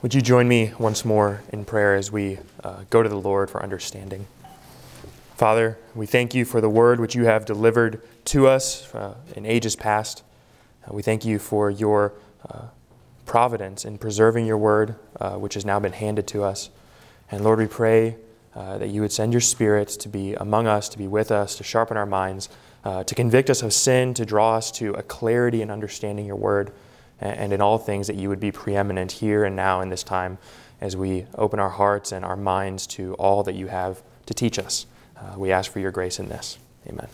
Would you join me once more in prayer as we uh, go to the Lord for understanding? Father, we thank you for the word which you have delivered to us uh, in ages past. Uh, we thank you for your uh, providence in preserving your word, uh, which has now been handed to us. And Lord, we pray uh, that you would send your Spirit to be among us, to be with us, to sharpen our minds, to convict us of sin, to draw us to a clarity in understanding your word and in all things that you would be preeminent here and now in this time as we open our hearts and our minds to all that you have to teach us. Uh, we ask for your grace in this. Amen.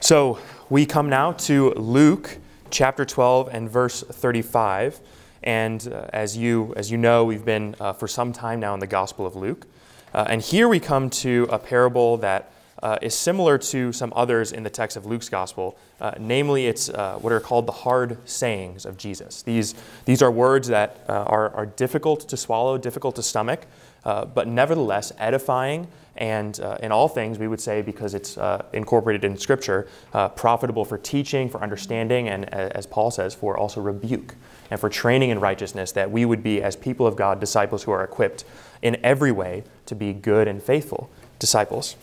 So we come now to Luke chapter 12 and verse 35. And uh, as, you, as you know, we've been uh, for some time now in the Gospel of Luke. Uh, and here we come to a parable that uh, is similar to some others in the text of Luke's gospel. Uh, namely, it's uh, what are called the hard sayings of Jesus. These, these are words that uh, are, are difficult to swallow, difficult to stomach, uh, but nevertheless edifying and uh, in all things, we would say, because it's incorporated in Scripture, profitable for teaching, for understanding, and as Paul says, for also rebuke and for training in righteousness, that we would be, as people of God, disciples who are equipped in every way to be good and faithful disciples.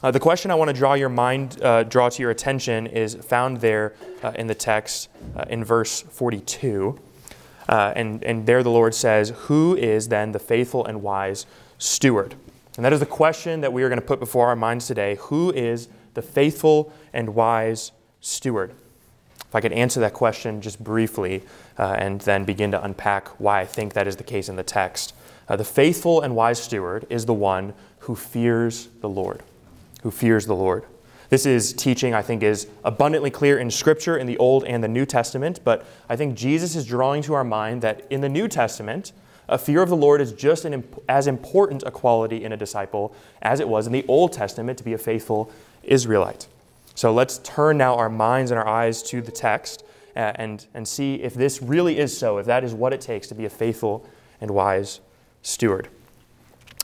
Uh, the question I want to draw your mind, uh, draw to your attention, is found there uh, in the text uh, in verse 42. Uh, and, and there the Lord says, Who is then the faithful and wise steward? And that is the question that we are going to put before our minds today. Who is the faithful and wise steward? If I could answer that question just briefly uh, and then begin to unpack why I think that is the case in the text. the faithful and wise steward is the one who fears the Lord who fears the Lord. This is teaching I think is abundantly clear in Scripture in the Old and the New Testament, but I think Jesus is drawing to our mind that in the New Testament, a fear of the Lord is just an, as important a quality in a disciple as it was in the Old Testament to be a faithful Israelite. So let's turn now our minds and our eyes to the text uh, and, and see if this really is so, if that is what it takes to be a faithful and wise steward.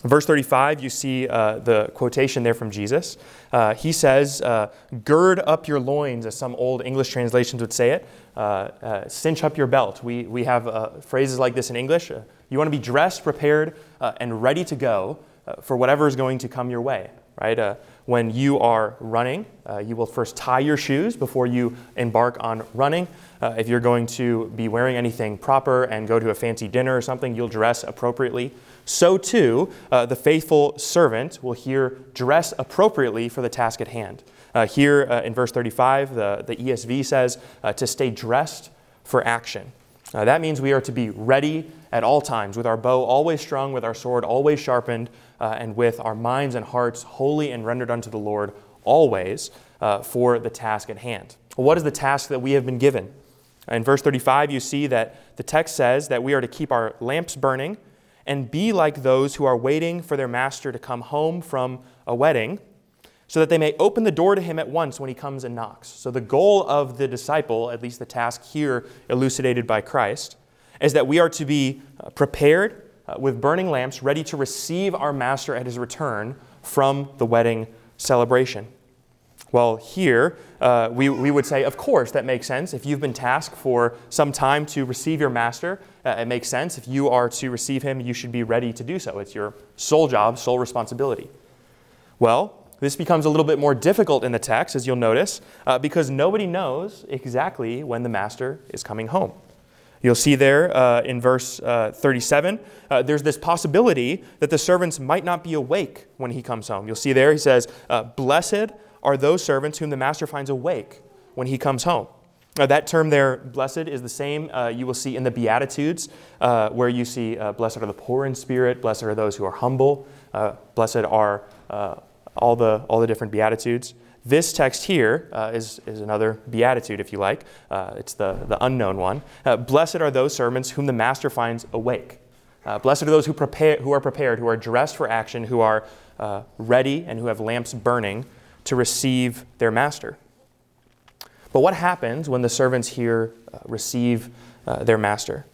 Verse 35, you see uh, the quotation there from Jesus. Uh, he says, uh, Gird up your loins, as some old English translations would say it. Uh, uh, cinch up your belt. We, we have uh, phrases like this in English. you want to be dressed, prepared, and ready to go for whatever is going to come your way, right? when you are running, you will first tie your shoes before you embark on running. if you're going to be wearing anything proper and go to a fancy dinner or something, you'll dress appropriately so too uh, the faithful servant will here dress appropriately for the task at hand. Uh, here uh, in verse 35, the, the ESV says uh, to stay dressed for action. Uh, that means we are to be ready at all times, with our bow always strung, with our sword always sharpened, uh, and with our minds and hearts holy and rendered unto the Lord always for the task at hand. Well, what is the task that we have been given? In verse 35, you see that the text says that we are to keep our lamps burning and be like those who are waiting for their master to come home from a wedding, so that they may open the door to him at once when he comes and knocks. So, the goal of the disciple, at least the task here elucidated by Christ, is that we are to be uh, prepared uh, with burning lamps, ready to receive our master at his return from the wedding celebration. Well, here uh, we, we would say, of course, that makes sense. If you've been tasked for some time to receive your master, uh, it makes sense. If you are to receive him, you should be ready to do so. It's your sole job, sole responsibility. Well, this becomes a little bit more difficult in the text, as you'll notice, uh, because nobody knows exactly when the master is coming home. You'll see there uh, in verse uh, 37, uh, there's this possibility that the servants might not be awake when he comes home. You'll see there, he says, uh, Blessed are those servants whom the master finds awake when he comes home. Uh, that term there, blessed, is the same uh, you will see in the Beatitudes, uh, where you see, uh, blessed are the poor in spirit, blessed are those who are humble, uh, blessed are uh, all, the, all the different Beatitudes. This text here is is, another beatitude, if you like. it's the, the unknown one. blessed are those servants whom the master finds awake. blessed are those who, prepare, who are prepared, who are dressed for action, who are ready, and who have lamps burning to receive their master. But what happens when the servants here uh, receive uh, their master?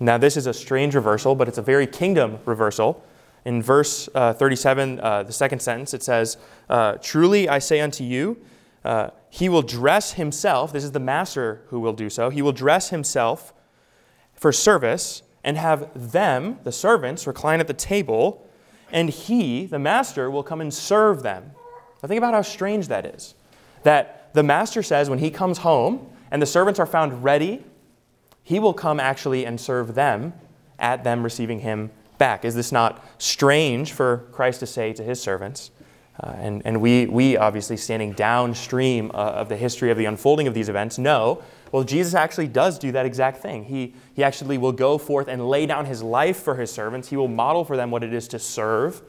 Now, this is a strange reversal, but it's a very kingdom reversal. In verse uh, 37, uh, the second sentence, it says, uh, Truly I say unto you, he will dress himself, this is the master who will do so, he will dress himself for service and have them, the servants, recline at the table, and he, the master, will come and serve them. Now think about how strange that is. That the master says when he comes home and the servants are found ready, he will come actually and serve them at them receiving him back. Is this not strange for Christ to say to his servants? Uh, and and we, we, obviously, standing downstream uh, of the history of the unfolding of these events, know well, Jesus actually does do that exact thing. He, he actually will go forth and lay down his life for his servants. He will model for them what it is to serve.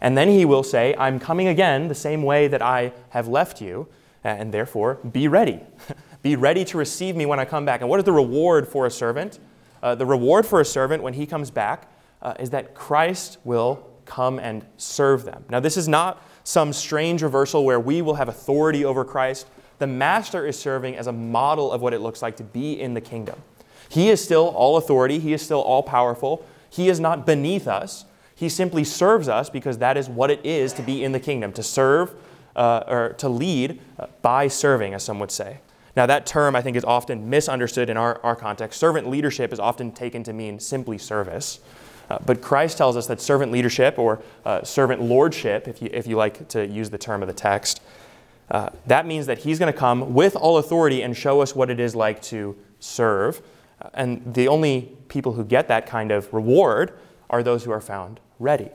And then he will say, I'm coming again the same way that I have left you, and therefore be ready. be ready to receive me when I come back. And what is the reward for a servant? Uh, the reward for a servant when he comes back uh, is that Christ will come and serve them. Now, this is not some strange reversal where we will have authority over Christ. The master is serving as a model of what it looks like to be in the kingdom. He is still all authority, he is still all powerful. He is not beneath us. He simply serves us because that is what it is to be in the kingdom, to serve uh, or to lead uh, by serving, as some would say. Now, that term I think is often misunderstood in our, our context. Servant leadership is often taken to mean simply service. Uh, but Christ tells us that servant leadership or uh, servant lordship, if you, if you like to use the term of the text, uh, that means that he's going to come with all authority and show us what it is like to serve. And the only people who get that kind of reward are those who are found ready.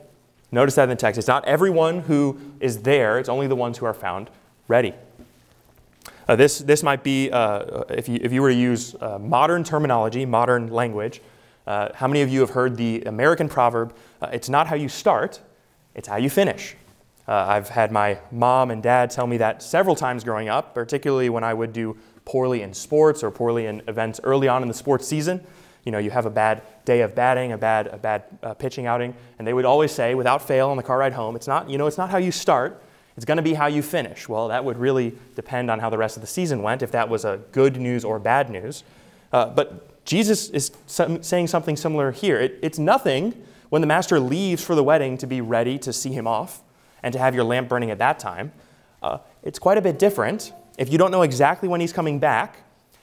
Notice that in the text. It's not everyone who is there, it's only the ones who are found ready. Uh, this, this might be, uh, if, you, if you were to use uh, modern terminology, modern language, uh, how many of you have heard the American proverb, uh, it's not how you start, it's how you finish? Uh, I've had my mom and dad tell me that several times growing up, particularly when I would do poorly in sports or poorly in events early on in the sports season. You know, you have a bad day of batting, a bad, a bad uh, pitching outing, and they would always say, without fail, on the car ride home, it's not, you know, it's not how you start, it's going to be how you finish. Well, that would really depend on how the rest of the season went, if that was a good news or bad news. Uh, but Jesus is some, saying something similar here. It, it's nothing when the master leaves for the wedding to be ready to see him off and to have your lamp burning at that time. Uh, it's quite a bit different if you don't know exactly when he's coming back,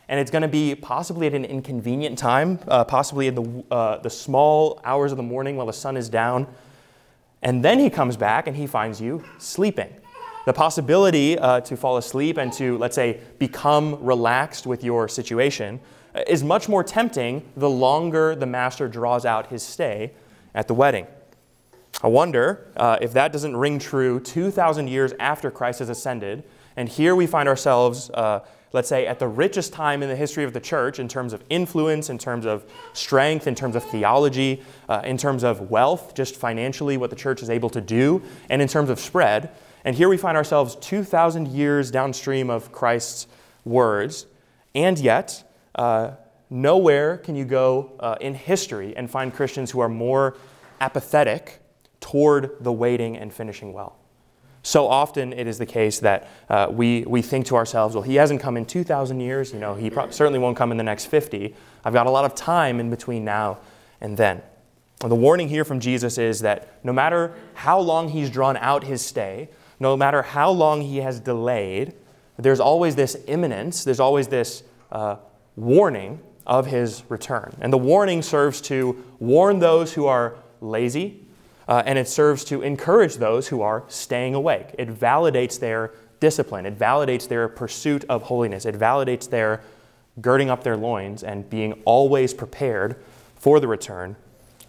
and it's going to be possibly at an inconvenient time, uh, possibly in the, uh, the small hours of the morning while the sun is down. And then he comes back and he finds you sleeping. The possibility uh, to fall asleep and to, let's say, become relaxed with your situation is much more tempting the longer the master draws out his stay at the wedding. I wonder uh, if that doesn't ring true 2,000 years after Christ has ascended. And here we find ourselves, uh, let's say, at the richest time in the history of the church in terms of influence, in terms of strength, in terms of theology, uh, in terms of wealth, just financially, what the church is able to do, and in terms of spread. And here we find ourselves 2,000 years downstream of Christ's words. And yet, uh, nowhere can you go uh, in history and find Christians who are more apathetic toward the waiting and finishing well. So often it is the case that uh, we, we think to ourselves, well, he hasn't come in 2,000 years. You know, he pro- certainly won't come in the next 50. I've got a lot of time in between now and then. And the warning here from Jesus is that no matter how long he's drawn out his stay, no matter how long he has delayed, there's always this imminence, there's always this uh, warning of his return. And the warning serves to warn those who are lazy, uh, and it serves to encourage those who are staying awake. It validates their discipline, it validates their pursuit of holiness, it validates their girding up their loins and being always prepared for the return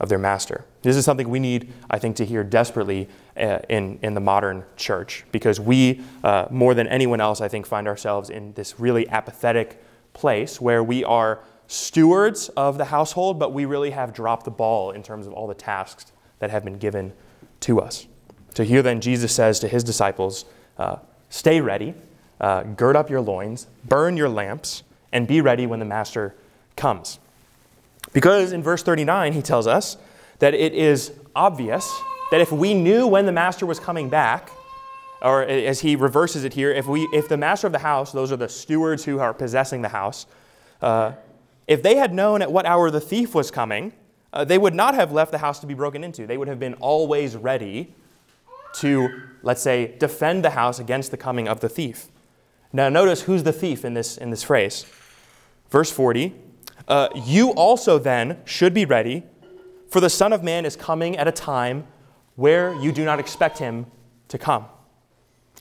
of their master. This is something we need, I think, to hear desperately uh, in, in the modern church because we, uh, more than anyone else, I think, find ourselves in this really apathetic place where we are stewards of the household, but we really have dropped the ball in terms of all the tasks that have been given to us. So here then, Jesus says to his disciples, uh, Stay ready, uh, gird up your loins, burn your lamps, and be ready when the master comes. Because in verse 39, he tells us that it is obvious that if we knew when the master was coming back, or as he reverses it here, if, we, if the master of the house, those are the stewards who are possessing the house, uh, if they had known at what hour the thief was coming, uh, they would not have left the house to be broken into. They would have been always ready to, let's say, defend the house against the coming of the thief. Now, notice who's the thief in this, in this phrase. Verse 40 Uh, you also then should be ready, for the Son of Man is coming at a time where you do not expect him to come.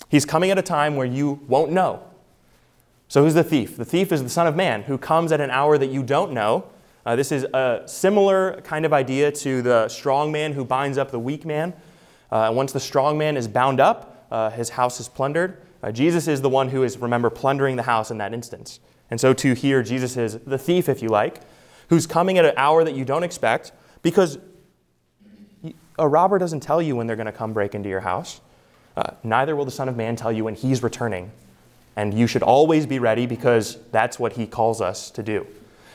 He's coming at a time where you won't know. So, who's the thief? The thief is the Son of Man who comes at an hour that you don't know. Uh, this is a similar kind of idea to the strong man who binds up the weak man. Uh, once the strong man is bound up, uh, his house is plundered. Uh, Jesus is the one who is, remember, plundering the house in that instance. And so, to here, Jesus is the thief, if you like, who's coming at an hour that you don't expect because a robber doesn't tell you when they're going to come break into your house. Uh, neither will the Son of Man tell you when he's returning. And you should always be ready because that's what he calls us to do.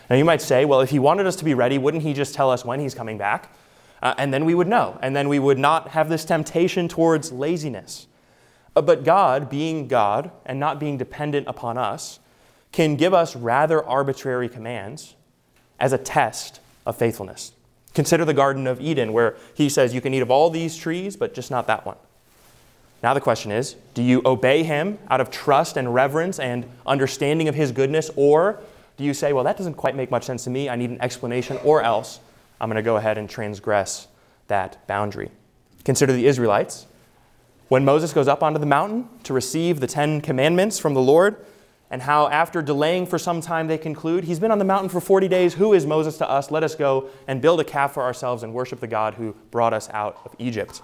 Now, you might say, well, if he wanted us to be ready, wouldn't he just tell us when he's coming back? Uh, and then we would know. And then we would not have this temptation towards laziness. Uh, but God, being God and not being dependent upon us, can give us rather arbitrary commands as a test of faithfulness. Consider the Garden of Eden, where he says you can eat of all these trees, but just not that one. Now the question is do you obey him out of trust and reverence and understanding of his goodness, or do you say, well, that doesn't quite make much sense to me, I need an explanation, or else I'm going to go ahead and transgress that boundary? Consider the Israelites. When Moses goes up onto the mountain to receive the Ten Commandments from the Lord, and how, after delaying for some time, they conclude, He's been on the mountain for 40 days. Who is Moses to us? Let us go and build a calf for ourselves and worship the God who brought us out of Egypt.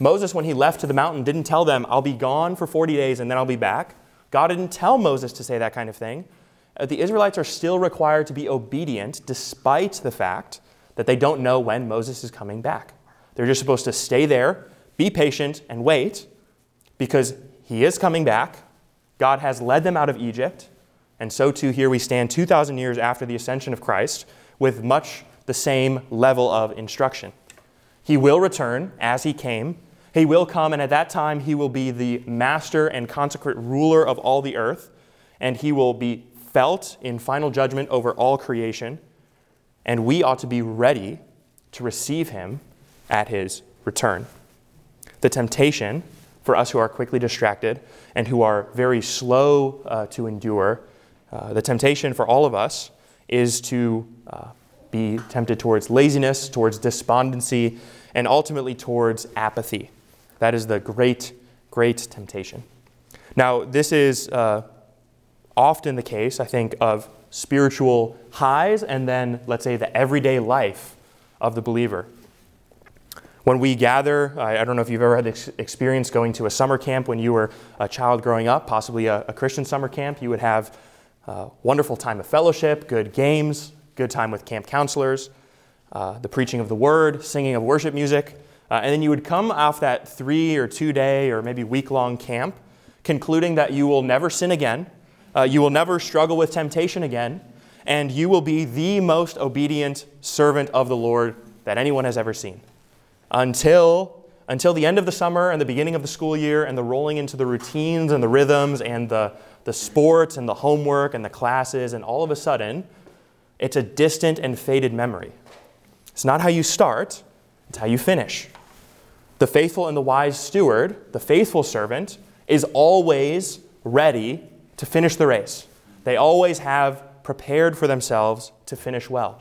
Moses, when he left to the mountain, didn't tell them, I'll be gone for 40 days and then I'll be back. God didn't tell Moses to say that kind of thing. Uh, the Israelites are still required to be obedient despite the fact that they don't know when Moses is coming back. They're just supposed to stay there, be patient, and wait because he is coming back God has led them out of Egypt, and so too here we stand 2,000 years after the ascension of Christ with much the same level of instruction. He will return as he came. He will come, and at that time, he will be the master and consecrate ruler of all the earth, and he will be felt in final judgment over all creation. And we ought to be ready to receive him at his return. The temptation for us who are quickly distracted and who are very slow uh, to endure, uh, the temptation for all of us is to uh, be tempted towards laziness, towards despondency, and ultimately towards apathy. That is the great, great temptation. Now, this is uh, often the case, I think, of spiritual highs and then, let's say, the everyday life of the believer. When we gather, I, I don't know if you've ever had the experience going to a summer camp when you were a child growing up, possibly a, a Christian summer camp. You would have a wonderful time of fellowship, good games, good time with camp counselors, uh, the preaching of the word, singing of worship music. Uh, and then you would come off that three or two day or maybe week long camp, concluding that you will never sin again, uh, you will never struggle with temptation again, and you will be the most obedient servant of the Lord that anyone has ever seen until, until the end of the summer and the beginning of the school year and the rolling into the routines and the rhythms and the, the sports and the homework and the classes, and all of a sudden, it's a distant and faded memory. It's not how you start, it's how you finish. The faithful and the wise steward, the faithful servant, is always ready to finish the race. They always have prepared for themselves to finish well.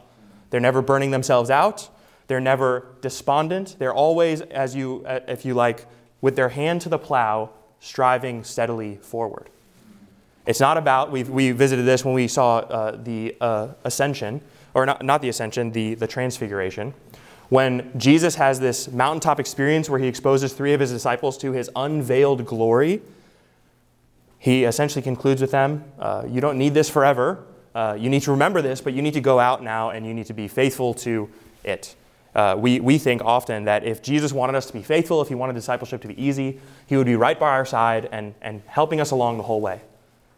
They're never burning themselves out. They're never despondent. They're always, as you, uh, if you like, with their hand to the plow, striving steadily forward. It's not about, we we visited this when we saw uh, the uh, ascension, or not, not the ascension, the, the transfiguration. When Jesus has this mountaintop experience where he exposes three of his disciples to his unveiled glory, he essentially concludes with them uh, You don't need this forever. Uh, you need to remember this, but you need to go out now and you need to be faithful to it. Uh, we, we think often that if Jesus wanted us to be faithful, if he wanted discipleship to be easy, he would be right by our side and, and helping us along the whole way.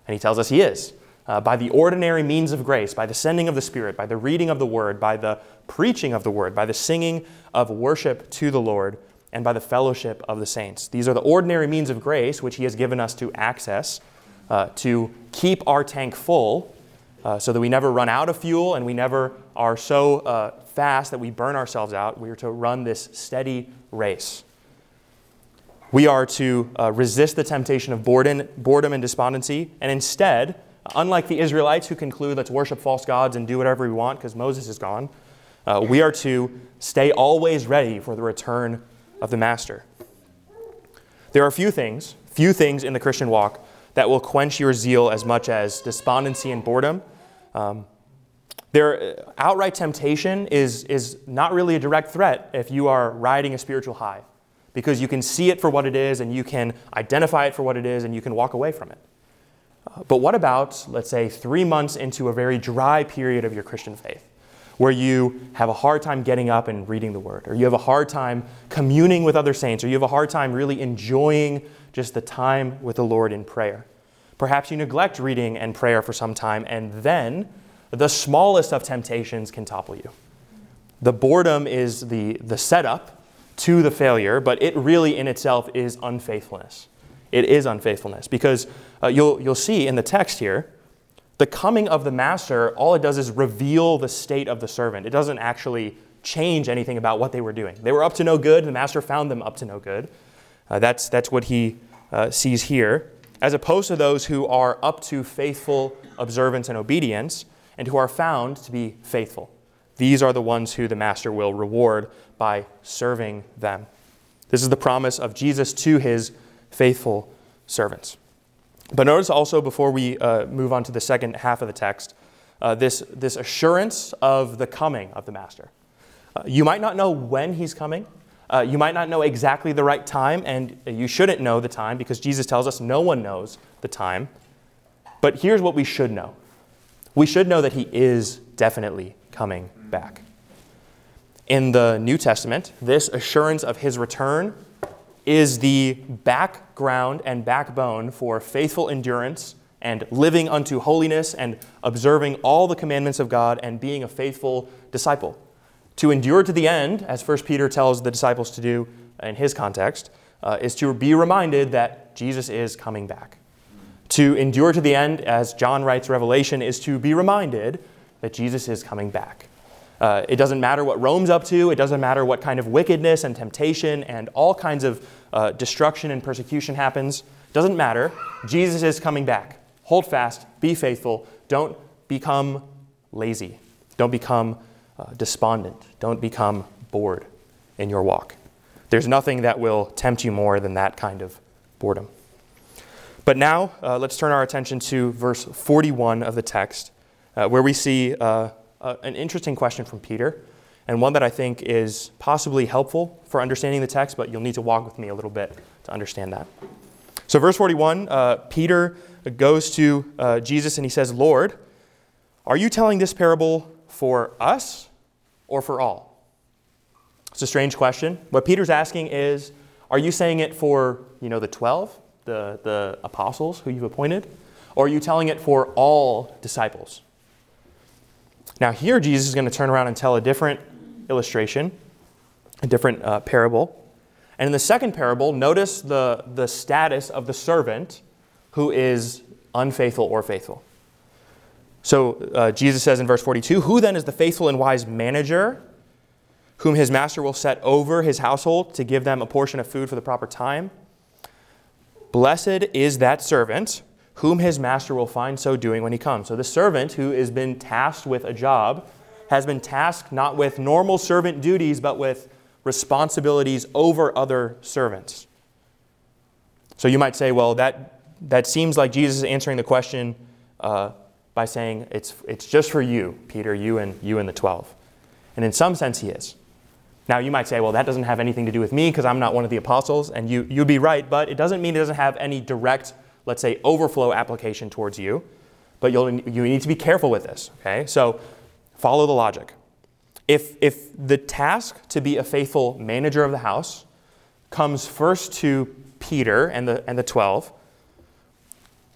And he tells us he is. Uh, by the ordinary means of grace, by the sending of the Spirit, by the reading of the Word, by the preaching of the Word, by the singing of worship to the Lord, and by the fellowship of the saints. These are the ordinary means of grace which he has given us to access, uh, to keep our tank full, uh, so that we never run out of fuel and we never are so uh, fast that we burn ourselves out. We are to run this steady race. We are to uh, resist the temptation of boredom, boredom and despondency and instead unlike the Israelites who conclude, let's worship false gods and do whatever we want because Moses is gone, uh, we are to stay always ready for the return of the Master. There are few things, few things in the Christian walk that will quench your zeal as much as despondency and boredom. Um, their outright temptation is, is not really a direct threat if you are riding a spiritual high, because you can see it for what it is and you can identify it for what it is and you can walk away from it. Uh, but what about, let's say, three months into a very dry period of your Christian faith? Where you have a hard time getting up and reading the Word, or you have a hard time communing with other saints, or you have a hard time really enjoying just the time with the Lord in prayer. Perhaps you neglect reading and prayer for some time, and then the smallest of temptations can topple you. The boredom is the, the setup to the failure, but it really in itself is unfaithfulness. It is unfaithfulness because uh, you'll, you'll see in the text here the coming of the master, all it does is reveal the state of the servant. It doesn't actually change anything about what they were doing. They were up to no good, the master found them up to no good. Uh, that's, that's what he uh, sees here, as opposed to those who are up to faithful observance and obedience and who are found to be faithful. These are the ones who the master will reward by serving them. This is the promise of Jesus to his faithful servants. But notice also, before we uh, move on to the second half of the text, uh, this, this assurance of the coming of the Master. Uh, you might not know when he's coming. Uh, you might not know exactly the right time, and you shouldn't know the time because Jesus tells us no one knows the time. But here's what we should know we should know that he is definitely coming back. In the New Testament, this assurance of his return is the background and backbone for faithful endurance and living unto holiness and observing all the commandments of God and being a faithful disciple. To endure to the end, as 1 Peter tells the disciples to do in his context, uh, is to be reminded that Jesus is coming back. To endure to the end, as John writes Revelation, is to be reminded that Jesus is coming back. Uh, it doesn't matter what Rome's up to, it doesn't matter what kind of wickedness and temptation and all kinds of uh, destruction and persecution happens. Doesn't matter. Jesus is coming back. Hold fast, be faithful, don't become lazy, don't become uh, despondent, don't become bored in your walk. There's nothing that will tempt you more than that kind of boredom. But now, uh, let's turn our attention to verse 41 of the text, uh, where we see uh, an interesting question from Peter, and one that I think is possibly helpful for understanding the text, but you'll need to walk with me a little bit to understand that. So, verse 41, uh, Peter goes to uh, Jesus and he says, Lord, are you telling this parable for us or for all? It's a strange question. What Peter's asking is, are you saying it for, you know, the 12, the, the apostles who you've appointed? Or are you telling it for all disciples? Now, here Jesus is going to turn around and tell a different illustration, a different uh, parable. And in the second parable, notice the, the status of the servant who is unfaithful or faithful. So uh, Jesus says in verse 42 Who then is the faithful and wise manager whom his master will set over his household to give them a portion of food for the proper time? Blessed is that servant whom his master will find so doing when he comes. So the servant who has been tasked with a job has been tasked not with normal servant duties, but with responsibilities over other servants. So you might say, well, that, that seems like Jesus is answering the question uh, by saying, it's, it's just for you, Peter, you and, you and the 12. And in some sense, he is. Now, you might say, well, that doesn't have anything to do with me because I'm not one of the apostles, and you, you'd be right, but it doesn't mean it doesn't have any direct let's say, overflow application towards you. But you'll, you need to be careful with this, okay? So follow the logic. If, if the task to be a faithful manager of the house comes first to Peter and the, and the 12,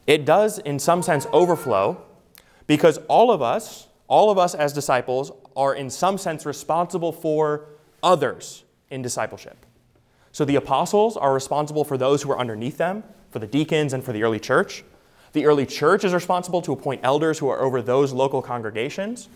it does, in some sense, overflow because all of us, all of us as disciples, are in some sense responsible for others in discipleship. So the apostles are responsible for those who are underneath them, for the deacons and for the early church. The early church is responsible to appoint elders who are over those local congregations.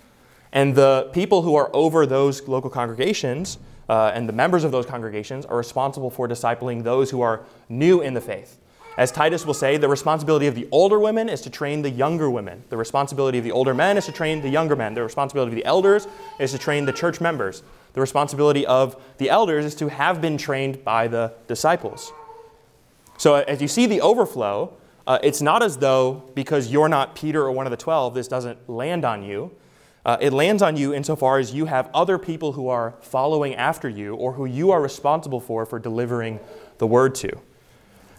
And the people who are over those local congregations uh, and the members of those congregations are responsible for discipling those who are new in the faith. As Titus will say, the responsibility of the older women is to train the younger women. The responsibility of the older men is to train the younger men. The responsibility of the elders is to train the church members. The responsibility of the elders is to have been trained by the disciples. So, as you see the overflow, uh, it's not as though because you're not Peter or one of the 12, this doesn't land on you. Uh, it lands on you insofar as you have other people who are following after you or who you are responsible for for delivering the word to.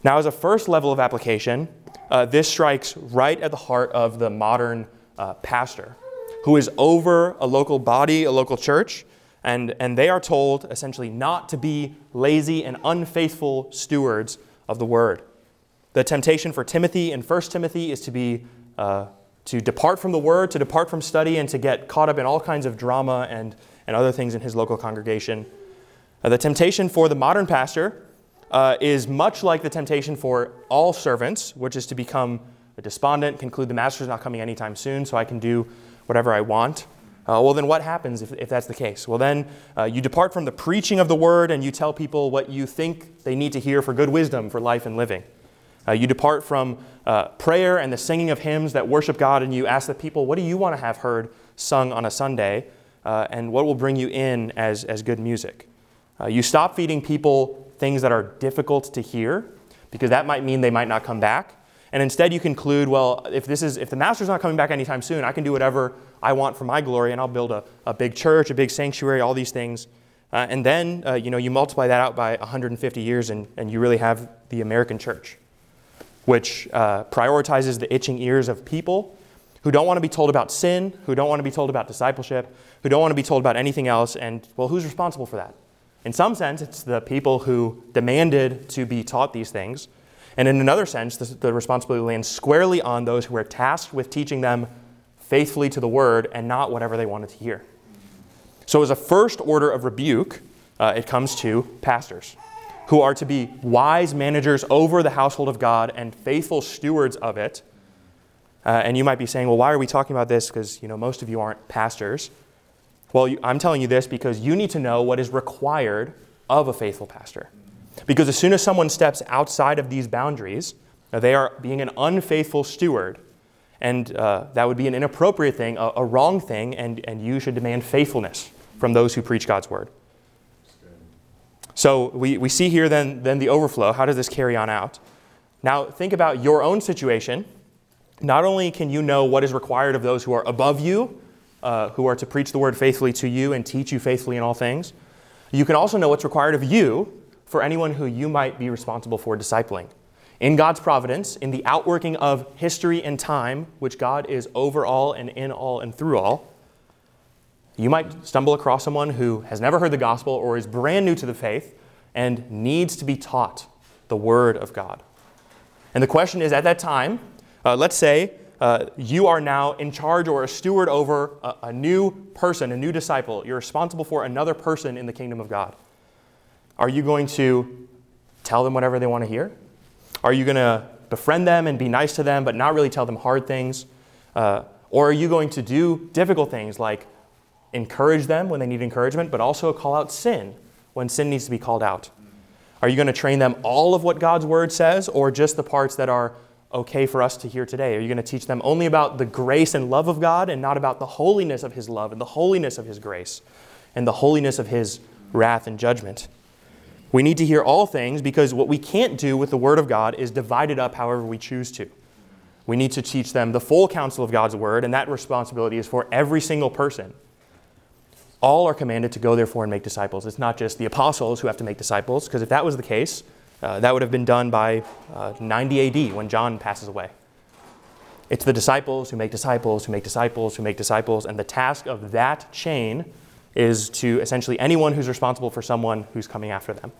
Now, as a first level of application, uh, this strikes right at the heart of the modern uh, pastor who is over a local body, a local church, and, and they are told essentially not to be lazy and unfaithful stewards of the word. The temptation for Timothy in 1 Timothy is to be uh, to depart from the word, to depart from study, and to get caught up in all kinds of drama and, and other things in his local congregation. Uh, the temptation for the modern pastor uh, is much like the temptation for all servants, which is to become a despondent, conclude the master's not coming anytime soon, so I can do whatever I want. Uh, well, then what happens if, if that's the case? Well, then uh, you depart from the preaching of the word and you tell people what you think they need to hear for good wisdom for life and living. Uh, you depart from uh, prayer and the singing of hymns that worship God, and you ask the people, What do you want to have heard sung on a Sunday? Uh, and what will bring you in as, as good music? Uh, you stop feeding people things that are difficult to hear, because that might mean they might not come back. And instead, you conclude, well, if, this is, if the master's not coming back anytime soon, I can do whatever I want for my glory, and I'll build a, a big church, a big sanctuary, all these things. Uh, and then, uh, you know, you multiply that out by 150 years, and, and you really have the American church which uh, prioritizes the itching ears of people who don't want to be told about sin, who don't want to be told about discipleship, who don't want to be told about anything else. And, well, who's responsible for that? In some sense, it's the people who demanded to be taught these things. And in another sense, the, the responsibility lands squarely on those who are tasked with teaching them faithfully to the word and not whatever they wanted to hear. So, as a first order of rebuke, uh, it comes to pastors who are to be wise managers over the household of God and faithful stewards of it. Uh, and you might be saying, well, why are we talking about this? Because you know most of you aren't pastors. Well, you, I'm telling you this because you need to know what is required of a faithful pastor. Because as soon as someone steps outside of these boundaries, they are being an unfaithful steward. And uh, that would be an inappropriate thing, a, a wrong thing, and, and you should demand faithfulness from those who preach God's word. So we, we see here then, then the overflow. How does this carry on out? Now, think about your own situation. Not only can you know what is required of those who are above you, uh, who are to preach the word faithfully to you and teach you faithfully in all things, you can also know what's required of you for anyone who you might be responsible for discipling. In God's providence, in the outworking of history and time, which God is over all and in all and through all, you might stumble across someone who has never heard the gospel or is brand new to the faith and needs to be taught the Word of God. And the question is at that time, uh, let's say uh, you are now in charge or a steward over a, a new person, a new disciple. You're responsible for another person in the kingdom of God. Are you going to tell them whatever they want to hear? Are you going to befriend them and be nice to them, but not really tell them hard things? Uh, or are you going to do difficult things like encourage them when they need encouragement, but also call out sin when sin needs to be called out? Are you going to train them all of what God's word says, or just the parts that are okay for us to hear today? Are you going to teach them only about the grace and love of God and not about the holiness of His love and the holiness of His grace and the holiness of His wrath and judgment? We need to hear all things because what we can't do with the Word of God is divide it up however we choose to. We need to teach them the full counsel of God's Word, and that responsibility is for every single person. All are commanded to go, therefore, and make disciples. It's not just the apostles who have to make disciples, because if that was the case, uh, that would have been done by uh, 90 AD when John passes away. It's the disciples who make disciples, who make disciples, who make disciples, and the task of that chain is to essentially anyone who's responsible for someone who's coming after them.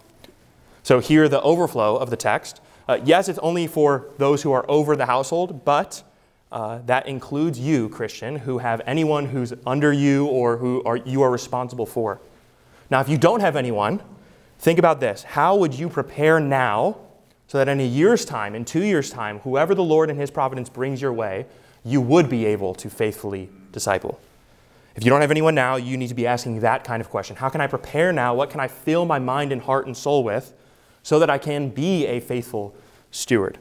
So here, the overflow of the text. Uh, yes, it's only for those who are over the household, but uh, that includes you, Christian, who have anyone who's under you or who are, you are responsible for. Now, if you don't have anyone, think about this. How would you prepare now so that in a year's time, in two years' time, whoever the Lord in His providence brings your way, you would be able to faithfully disciple? If you don't have anyone now, you need to be asking that kind of question. How can I prepare now? What can I fill my mind and heart and soul with so that I can be a faithful steward.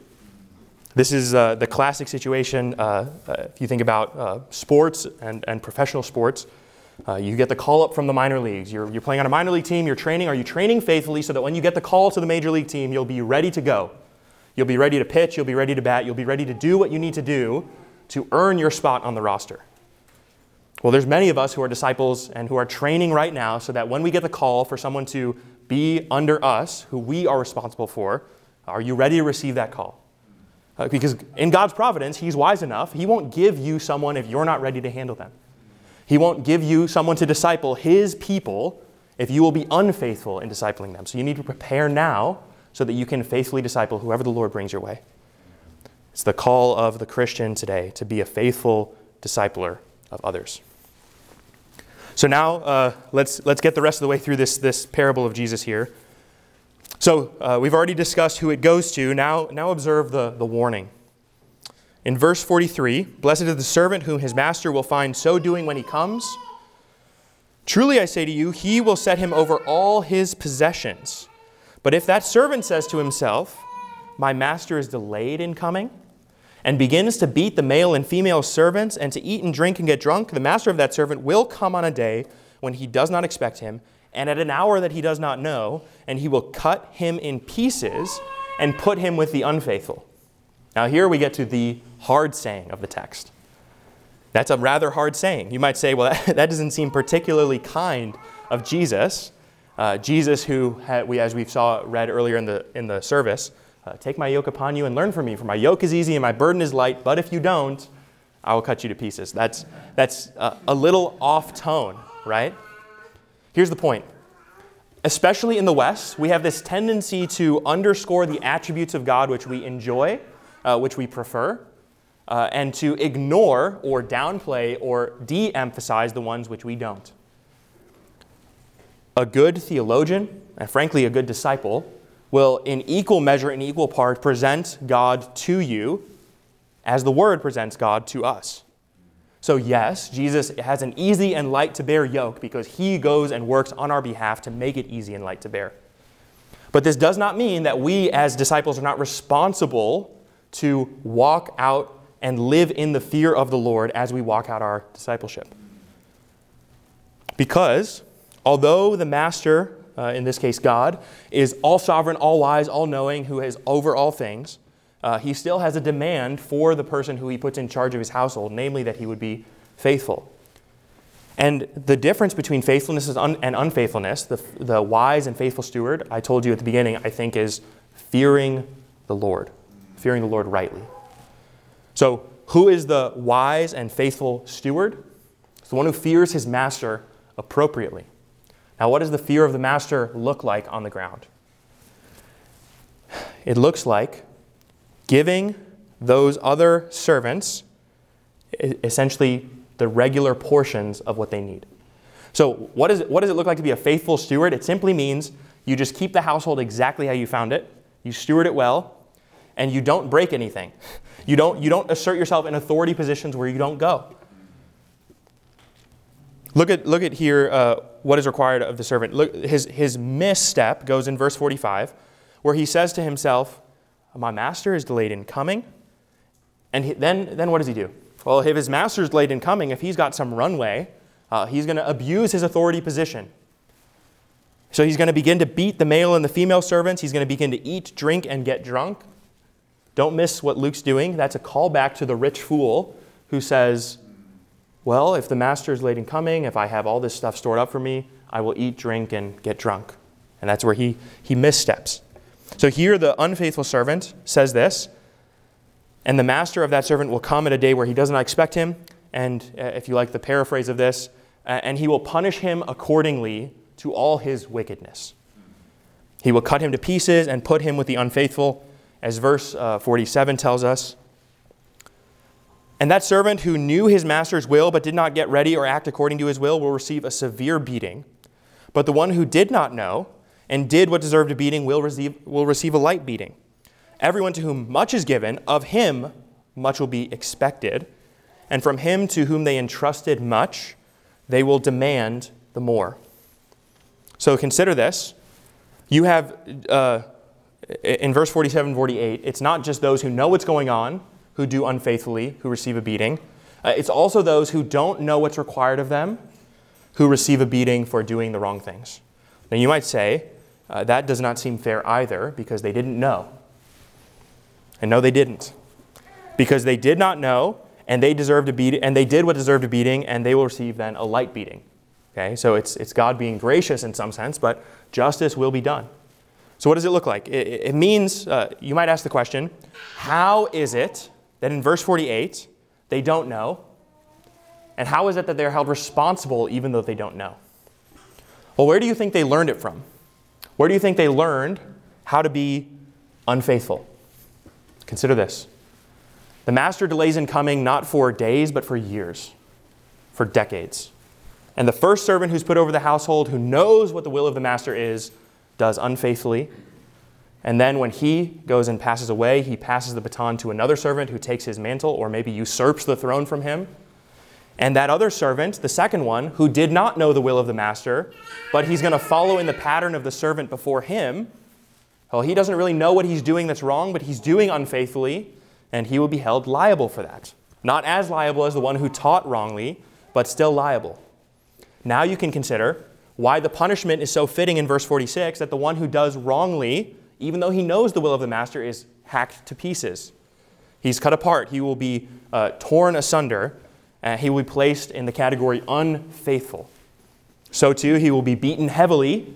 This is uh, the classic situation uh, uh, if you think about uh, sports and, and professional sports. Uh, you get the call up from the minor leagues. You're, you're playing on a minor league team, you're training. Are you training faithfully so that when you get the call to the major league team, you'll be ready to go? You'll be ready to pitch, you'll be ready to bat, you'll be ready to do what you need to do to earn your spot on the roster. Well, there's many of us who are disciples and who are training right now so that when we get the call for someone to be under us, who we are responsible for, are you ready to receive that call? Uh, because in God's providence, He's wise enough. He won't give you someone if you're not ready to handle them. He won't give you someone to disciple His people if you will be unfaithful in discipling them. So you need to prepare now so that you can faithfully disciple whoever the Lord brings your way. It's the call of the Christian today to be a faithful discipler of others. So now uh, let's, let's get the rest of the way through this, this parable of Jesus here. So uh, we've already discussed who it goes to. Now, now observe the, the warning. In verse 43, blessed is the servant whom his master will find so doing when he comes. Truly I say to you, he will set him over all his possessions. But if that servant says to himself, My master is delayed in coming, and begins to beat the male and female servants and to eat and drink and get drunk, the master of that servant will come on a day when he does not expect him, and at an hour that he does not know, and he will cut him in pieces and put him with the unfaithful. Now, here we get to the hard saying of the text. That's a rather hard saying. You might say, well, that, doesn't seem particularly kind of Jesus. Uh, Jesus, who, had, we, as we saw read earlier in the, in the service, uh, Take my yoke upon you and learn from me, for my yoke is easy and my burden is light, but if you don't, I will cut you to pieces. That's, that's a, a little off tone, right? Here's the point. Especially in the West, we have this tendency to underscore the attributes of God which we enjoy, uh, which we prefer, uh, and to ignore or downplay or de emphasize the ones which we don't. A good theologian, and frankly, a good disciple, will, in equal measure, in equal part, present God to you as the Word presents God to us. So, yes, Jesus has an easy and light to bear yoke because he goes and works on our behalf to make it easy and light to bear. But this does not mean that we, as disciples, are not responsible to walk out and live in the fear of the Lord as we walk out our discipleship. Because although the Master uh, in this case God, is all sovereign, all wise, all knowing, who is over all things, uh, he still has a demand for the person who he puts in charge of his household, namely that he would be faithful. And the difference between faithfulness and unfaithfulness, the, the wise and faithful steward, I told you at the beginning, I think is fearing the Lord, fearing the Lord rightly. So, who is the wise and faithful steward? It's the one who fears his master appropriately. Now, what does the fear of the master look like on the ground? It looks like giving those other servants essentially the regular portions of what they need. So, what, is what does it look like to be a faithful steward? It simply means you just keep the household exactly how you found it, you steward it well, and you don't break anything. You don't, you don't assert yourself in authority positions where you don't go. Look at, look at here uh, what is required of the servant. Look, his, his misstep goes in verse 45, where he says to himself, My master is delayed in coming. And he, then, then what does he do? Well, if his master is delayed in coming, if he's got some runway, uh, he's going to abuse his authority position. So he's going to begin to beat the male and the female servants. He's going to begin to eat, drink, and get drunk. Don't miss what Luke's doing. That's a callback to the rich fool who says, well, if the master is late in coming, if I have all this stuff stored up for me, I will eat, drink, and get drunk. And that's where he, he missteps. So here, the unfaithful servant says this, and the master of that servant will come at a day where he does not expect him, and uh, if you like the paraphrase of this, uh, and he will punish him accordingly to all his wickedness. He will cut him to pieces and put him with the unfaithful, as verse uh, 47 tells us. And that servant who knew his master's will but did not get ready or act according to his will will receive a severe beating. But the one who did not know and did what deserved a beating will receive, will receive a light beating. Everyone to whom much is given, of him much will be expected. And from him to whom they entrusted much, they will demand the more. So consider this. You have, uh, in verse 47 48, it's not just those who know what's going on who do unfaithfully, who receive a beating. Uh, it's also those who don't know what's required of them who receive a beating for doing the wrong things. Now, you might say, uh, that does not seem fair either because they didn't know. And no, they didn't. Because they did not know and they deserved a beating, and they did what deserved a beating, and they will receive then a light beating. Okay, so it's, it's God being gracious in some sense, but justice will be done. So, what does it look like? It, it means, uh, you might ask the question, how is it that in verse 48 they don't know? And how is it that they're held responsible even though they don't know? Well, where do you think they learned it from? Where do you think they learned how to be unfaithful? Consider this. The master delays in coming not for days, but for years, for decades. And the first servant who's put over the household, who knows what the will of the master is, does unfaithfully. And then when he goes and passes away, he passes the baton to another servant who takes his mantle or maybe usurps the throne from him. And that other servant, the second one, who did not know the will of the master, but he's going to follow in the pattern of the servant before him. Well, he doesn't really know what he's doing that's wrong, but he's doing unfaithfully, and he will be held liable for that. Not as liable as the one who taught wrongly, but still liable. Now you can consider why the punishment is so fitting in verse 46 that the one who does wrongly, even though he knows the will of the master, is hacked to pieces. He's cut apart. He will be uh, torn asunder. and he will be placed in the category unfaithful. So too, he will be beaten heavily,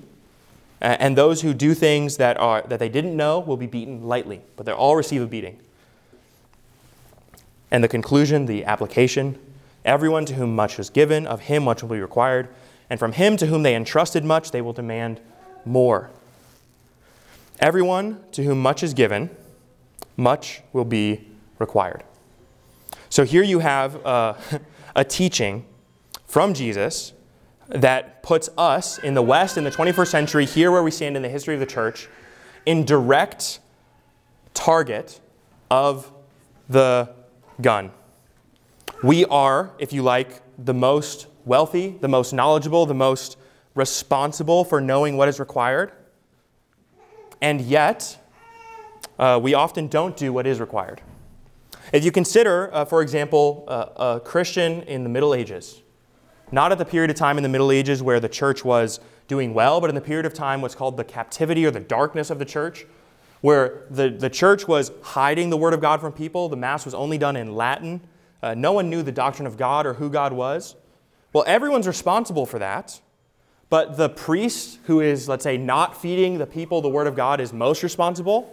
and those who do things that, are, that they didn't know will be beaten lightly, but they'll all receive a beating. And the conclusion, the application everyone to whom much is given, of him much will be required. And from him to whom they entrusted much, they will demand more. Everyone to whom much is given, much will be required. So here you have a teaching from Jesus that puts us in the West in the 21st century, here where we stand in the history of the church, in direct target of the gun. We are, if you like, the most wealthy, the most knowledgeable, the most responsible for knowing what is required. And yet, uh, we often don't do what is required. If you consider, uh, for example, uh, a Christian in the Middle Ages, not at the period of time in the Middle Ages where the church was doing well, but in the period of time what's called the captivity or the darkness of the church, where the, the church was hiding the Word of God from people. The Mass was only done in Latin. Uh, no one knew the doctrine of God or who God was. Well, everyone's responsible for that. But the priest who is, let's say, not feeding the people the Word of God is most responsible.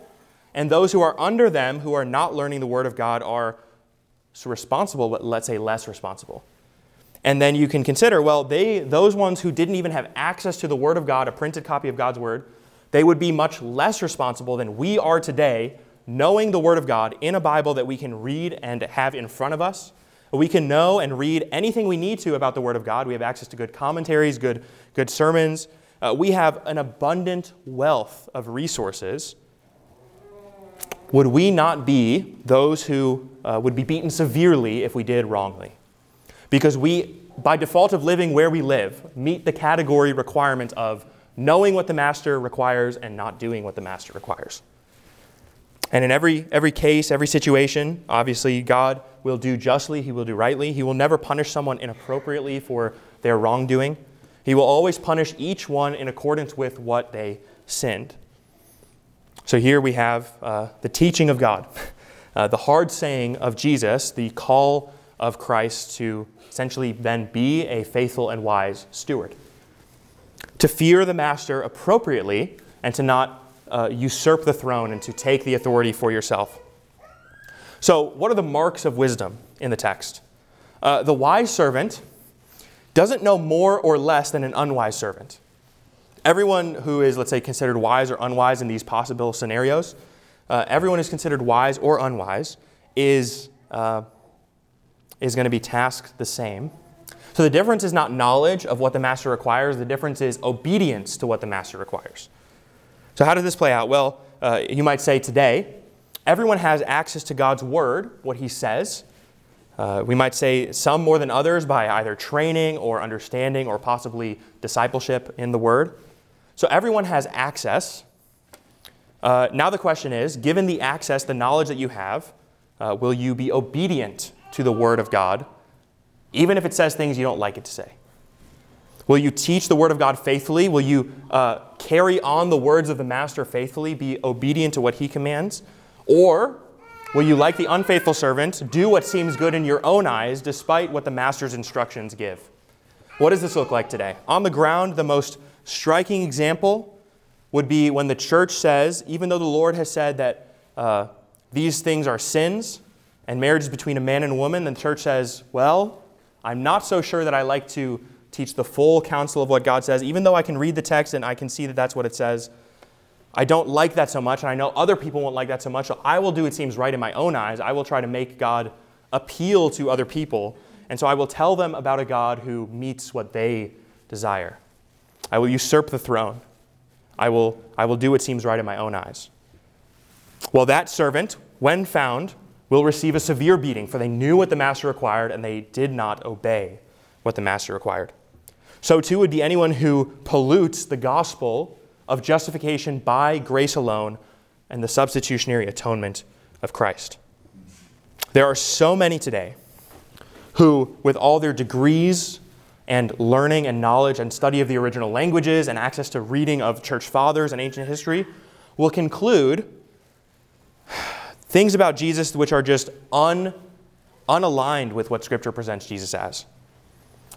And those who are under them, who are not learning the Word of God, are responsible, but let's say less responsible. And then you can consider, well, they, those ones who didn't even have access to the Word of God, a printed copy of God's Word, they would be much less responsible than we are today, knowing the Word of God in a Bible that we can read and have in front of us we can know and read anything we need to about the Word of God. We have access to good commentaries, good, good sermons. Uh, we have an abundant wealth of resources. Would we not be those who uh, would be beaten severely if we did wrongly? Because we, by default of living where we live, meet the category requirement of knowing what the master requires and not doing what the master requires. And in every, every case, every situation, obviously, God will do justly, He will do rightly. He will never punish someone inappropriately for their wrongdoing. He will always punish each one in accordance with what they sinned. So here we have uh, the teaching of God, uh, the hard saying of Jesus, the call of Christ to essentially then be a faithful and wise steward. To fear the master appropriately and to not uh, usurp the throne and to take the authority for yourself. So, what are the marks of wisdom in the text? Uh, the wise servant doesn't know more or less than an unwise servant. Everyone who is, let's say, considered wise or unwise in these possible scenarios, uh, everyone who's considered wise or unwise is, uh, is going to be tasked the same. So the difference is not knowledge of what the master requires, the difference is obedience to what the master requires. So, how does this play out? Well, uh, you might say today, everyone has access to God's Word, what He says. Uh, we might say some more than others by either training or understanding or possibly discipleship in the Word. So, everyone has access. Uh, now the question is given the access, the knowledge that you have, uh, will you be obedient to the Word of God, even if it says things you don't like it to say? Will you teach the Word of God faithfully? Will you uh, carry on the words of the Master faithfully, be obedient to what He commands? Or will you, like the unfaithful servant, do what seems good in your own eyes despite what the Master's instructions give? What does this look like today? On the ground, the most striking example would be when the church says, even though the Lord has said that uh, these things are sins and marriage is between a man and a woman, the church says, well, I'm not so sure that I like to teach the full counsel of what God says, even though I can read the text and I can see that that's what it says. I don't like that so much, and I know other people won't like that so much, so I will do what seems right in my own eyes. I will try to make God appeal to other people, and so I will tell them about a God who meets what they desire. I will usurp the throne. I will, I will do what seems right in my own eyes. Well, that servant, when found, will receive a severe beating, for they knew what the master required and they did not obey what the master required. So too would be anyone who pollutes the gospel of justification by grace alone and the substitutionary atonement of Christ. There are so many today who, with all their degrees and learning and knowledge and study of the original languages and access to reading of church fathers and ancient history, will conclude things about Jesus which are just un, unaligned with what Scripture presents Jesus as.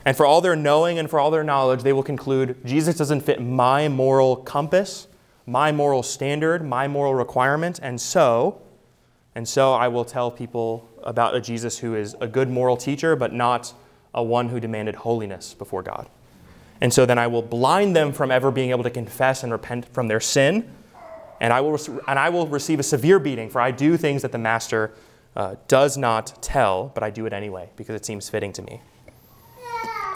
And for all their knowing and for all their knowledge, they will conclude Jesus doesn't fit my moral compass, my moral standard, my moral requirement, and so, and so I will tell people about a Jesus who is a good moral teacher, but not a one who demanded holiness before God. And so then I will blind them from ever being able to confess and repent from their sin, and I will, and I will receive a severe beating, for I do things that the Master uh, does not tell, but I do it anyway because it seems fitting to me.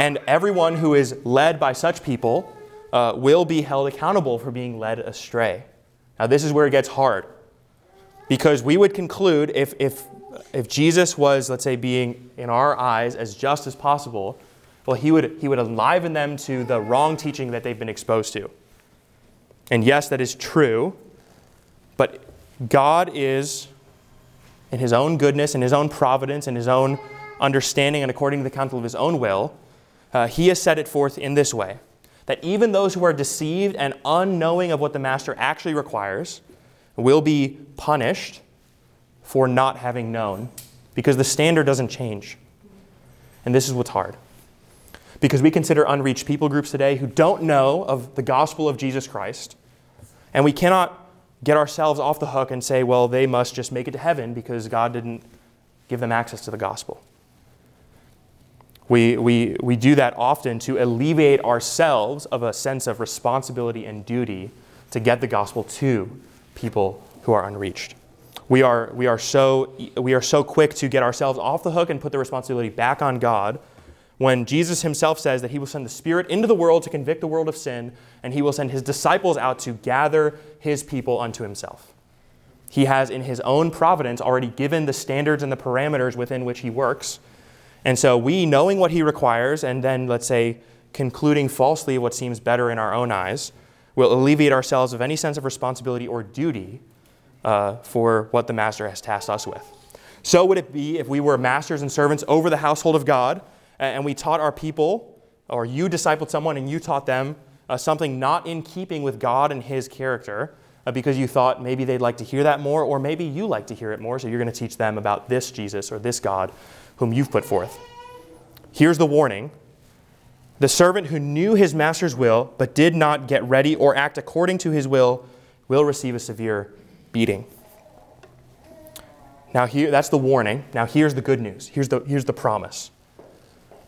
And everyone who is led by such people uh, will be held accountable for being led astray. Now, this is where it gets hard. Because we would conclude if, if, if Jesus was, let's say, being in our eyes as just as possible, well, he would, he would enliven them to the wrong teaching that they've been exposed to. And yes, that is true, but God is, in his own goodness, in his own providence, in his own understanding, and according to the counsel of his own will, uh, he has set it forth in this way that even those who are deceived and unknowing of what the master actually requires will be punished for not having known because the standard doesn't change. And this is what's hard. Because we consider unreached people groups today who don't know of the gospel of Jesus Christ, and we cannot get ourselves off the hook and say, well, they must just make it to heaven because God didn't give them access to the gospel. We, we, we do that often to alleviate ourselves of a sense of responsibility and duty to get the gospel to people who are unreached. We are, we, are so, we are so quick to get ourselves off the hook and put the responsibility back on God when Jesus himself says that he will send the Spirit into the world to convict the world of sin, and he will send his disciples out to gather his people unto himself. He has, in his own providence, already given the standards and the parameters within which he works and so we, knowing what he requires, and then, let's say, concluding falsely what seems better in our own eyes, will alleviate ourselves of any sense of responsibility or duty uh, for what the master has tasked us with. So would it be if we were masters and servants over the household of God, and we taught our people, or you discipled someone and you taught them uh, something not in keeping with God and his character, uh, because you thought maybe they'd like to hear that more, or maybe you like to hear it more, so you're going to teach them about this Jesus or this God whom you've put forth. Here's the warning the servant who knew his master's will but did not get ready or act according to his will will receive a severe beating. Now, here, that's the warning. Now, here's the good news. Here's the, here's the promise.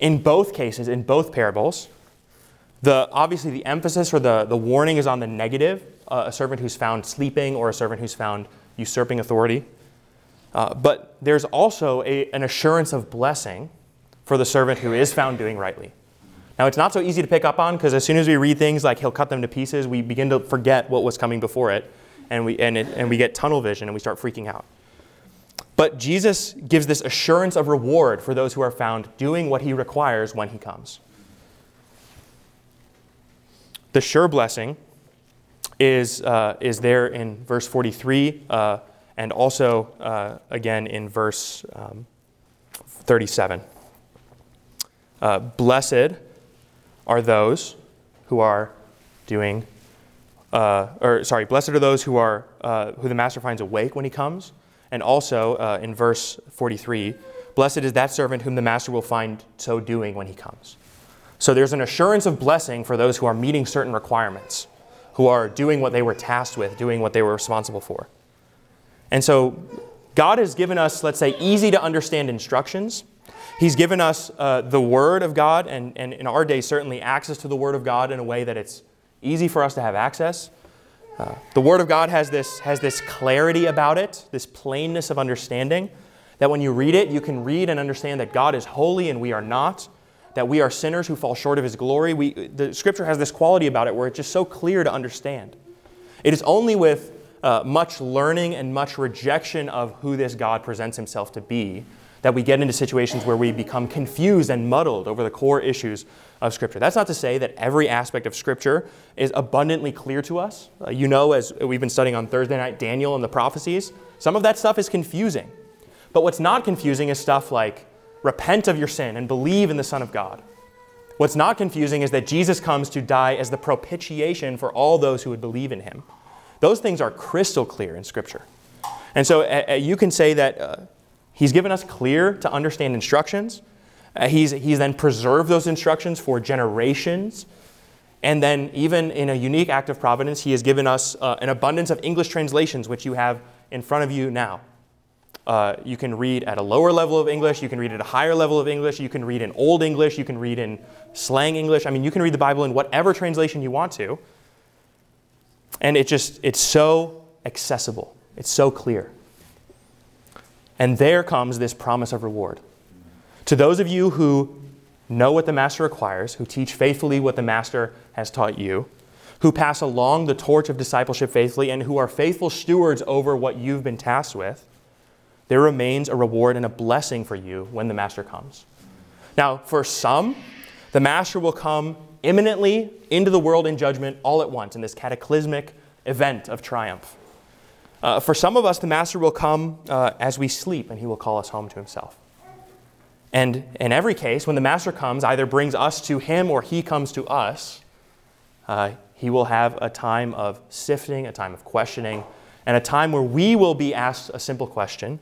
In both cases, in both parables, the, obviously the emphasis or the, the warning is on the negative uh, a servant who's found sleeping or a servant who's found usurping authority. Uh, but there's also a, an assurance of blessing for the servant who is found doing rightly. Now, it's not so easy to pick up on because as soon as we read things like he'll cut them to pieces, we begin to forget what was coming before it and we, and, it, and we get tunnel vision and we start freaking out. But Jesus gives this assurance of reward for those who are found doing what he requires when he comes. The sure blessing is, uh, is there in verse 43 uh, and also uh, again in verse um, 37. Uh, blessed are those who are doing, uh, or sorry, blessed are those who are uh, who the master finds awake when he comes, and also in verse 43, blessed is that servant whom the master will find so doing when he comes. So there's an assurance of blessing for those who are meeting certain requirements who are doing what they were tasked with, doing what they were responsible for. And so God has given us, let's say, easy to understand instructions. He's given us uh, the Word of God, and, and in our day, certainly access to the Word of God in a way that it's easy for us to have access. Uh, the Word of God has this, has this clarity about it, this plainness of understanding, that when you read it, you can read and understand that God is holy and we are not, that we are sinners who fall short of his glory. We, the scripture has this quality about it where it's just so clear to understand. It is only with uh, much learning and much rejection of who this God presents himself to be that we get into situations where we become confused and muddled over the core issues of Scripture. That's not to say that every aspect of Scripture is abundantly clear to us. Uh, you know, as we've been studying on Thursday night, Daniel and the prophecies, some of that stuff is confusing. But what's not confusing is stuff like repent of your sin and believe in the Son of God. What's not confusing is that Jesus comes to die as the propitiation for all those who would believe in him. Those things are crystal clear in Scripture. And so uh, you can say that uh, he's given us clear to understand instructions. Uh, he's, he's then preserved those instructions for generations. And then, even in a unique act of providence, he has given us uh, an abundance of English translations, which you have in front of you now. Uh, you can read at a lower level of English, you can read at a higher level of English, you can read in Old English, you can read in slang English. I mean, you can read the Bible in whatever translation you want to. And it just, it's so accessible, it's so clear. And there comes this promise of reward. To those of you who know what the Master requires, who teach faithfully what the Master has taught you, who pass along the torch of discipleship faithfully, and who are faithful stewards over what you've been tasked with, there remains a reward and a blessing for you when the Master comes. Now, for some, the Master will come imminently into the world in judgment all at once in this cataclysmic event of triumph. Uh, for some of us, the Master will come uh, as we sleep and he will call us home to himself. And in every case, when the Master comes, either brings us to him or he comes to us, uh, he will have a time of sifting, a time of questioning, and a time where we will be asked a simple question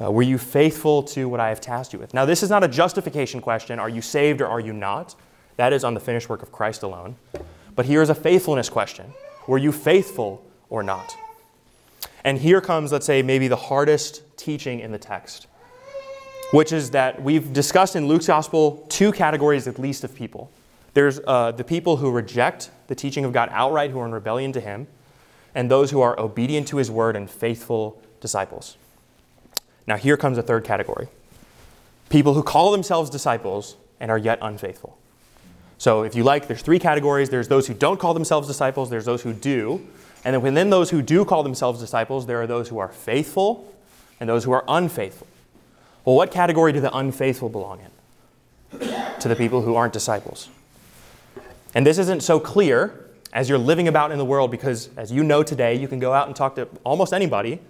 uh, were you faithful to what I have tasked you with? Now, this is not a justification question. Are you saved or are you not? That is on the finished work of Christ alone. But here is a faithfulness question Were you faithful or not? And here comes, let's say, maybe the hardest teaching in the text, which is that we've discussed in Luke's gospel two categories at least of people. There's uh, the people who reject the teaching of God outright, who are in rebellion to Him, and those who are obedient to His word and faithful disciples. Now, here comes a third category people who call themselves disciples and are yet unfaithful. So, if you like, there's three categories there's those who don't call themselves disciples, there's those who do. And then within those who do call themselves disciples, there are those who are faithful and those who are unfaithful. Well, what category do the unfaithful belong in? to the people who aren't disciples. And this isn't so clear as you're living about in the world because, as you know today, you can go out and talk to almost anybody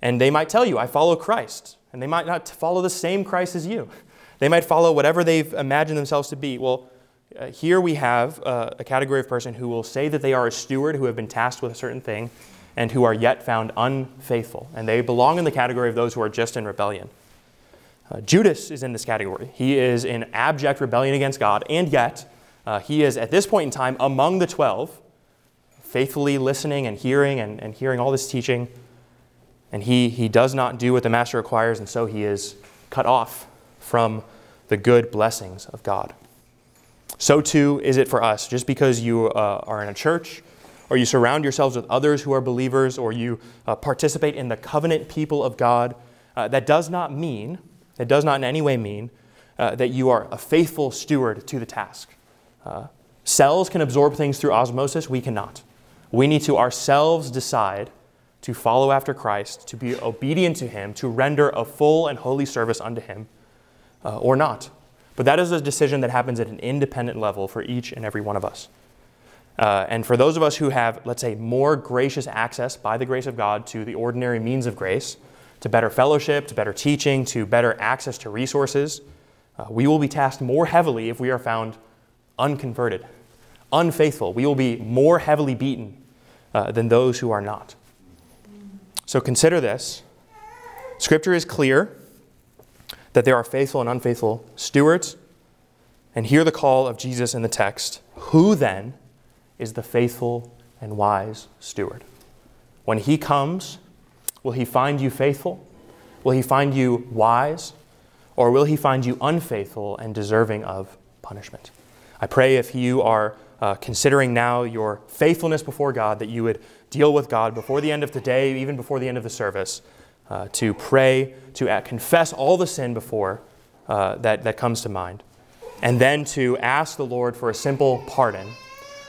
and they might tell you, I follow Christ. And they might not follow the same Christ as you. They might follow whatever they've imagined themselves to be. Well, uh, here we have uh, a category of person who will say that they are a steward, who have been tasked with a certain thing, and who are yet found unfaithful. And they belong in the category of those who are just in rebellion. Uh, Judas is in this category. He is in abject rebellion against God, and yet uh, he is at this point in time among the 12, faithfully listening and hearing and, and hearing all this teaching and he, he does not do what the master requires, and so he is cut off from the good blessings of God. So too is it for us. Just because you uh, are in a church, or you surround yourselves with others who are believers, or you uh, participate in the covenant people of God, uh, that does not mean, that does not in any way mean, uh, that you are a faithful steward to the task. Uh, cells can absorb things through osmosis, we cannot. We need to ourselves decide to follow after Christ, to be obedient to Him, to render a full and holy service unto Him, uh, or not. But that is a decision that happens at an independent level for each and every one of us. Uh, and for those of us who have, let's say, more gracious access by the grace of God to the ordinary means of grace, to better fellowship, to better teaching, to better access to resources, uh, we will be tasked more heavily if we are found unconverted, unfaithful. We will be more heavily beaten uh, than those who are not. So consider this. Scripture is clear that there are faithful and unfaithful stewards. And hear the call of Jesus in the text. Who then is the faithful and wise steward? When he comes, will he find you faithful? Will he find you wise? Or will he find you unfaithful and deserving of punishment? I pray if you are uh, considering now your faithfulness before God, that you would deal with God before the end of the day, even before the end of the service, uh, to pray, to confess all the sin before uh, that, that comes to mind, and then to ask the Lord for a simple pardon,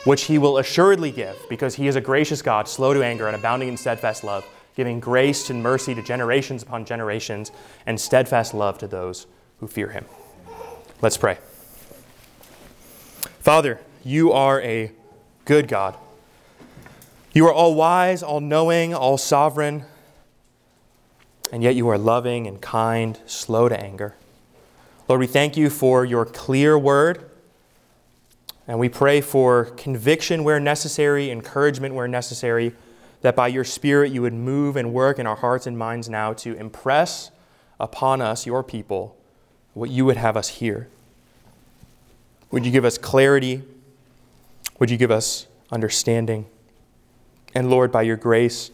which He will assuredly give, because He is a gracious God, slow to anger and abounding in steadfast love, giving grace and mercy to generations upon generations, and steadfast love to those who fear Him. Let's pray. Father, you are a good God. You are all wise, all knowing, all sovereign, and yet you are loving and kind, slow to anger. Lord, we thank you for your clear word, and we pray for conviction where necessary, encouragement where necessary, that by your Spirit you would move and work in our hearts and minds now to impress upon us, your people, what you would have us hear. Would you give us clarity? Would you give us understanding? And Lord, by your grace,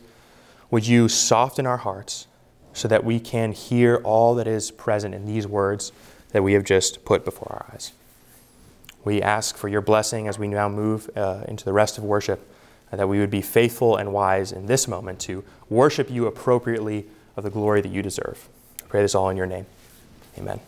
would you soften our hearts so that we can hear all that is present in these words that we have just put before our eyes? We ask for your blessing as we now move uh, into the rest of worship, and that we would be faithful and wise in this moment to worship you appropriately of the glory that you deserve. I pray this all in your name. Amen.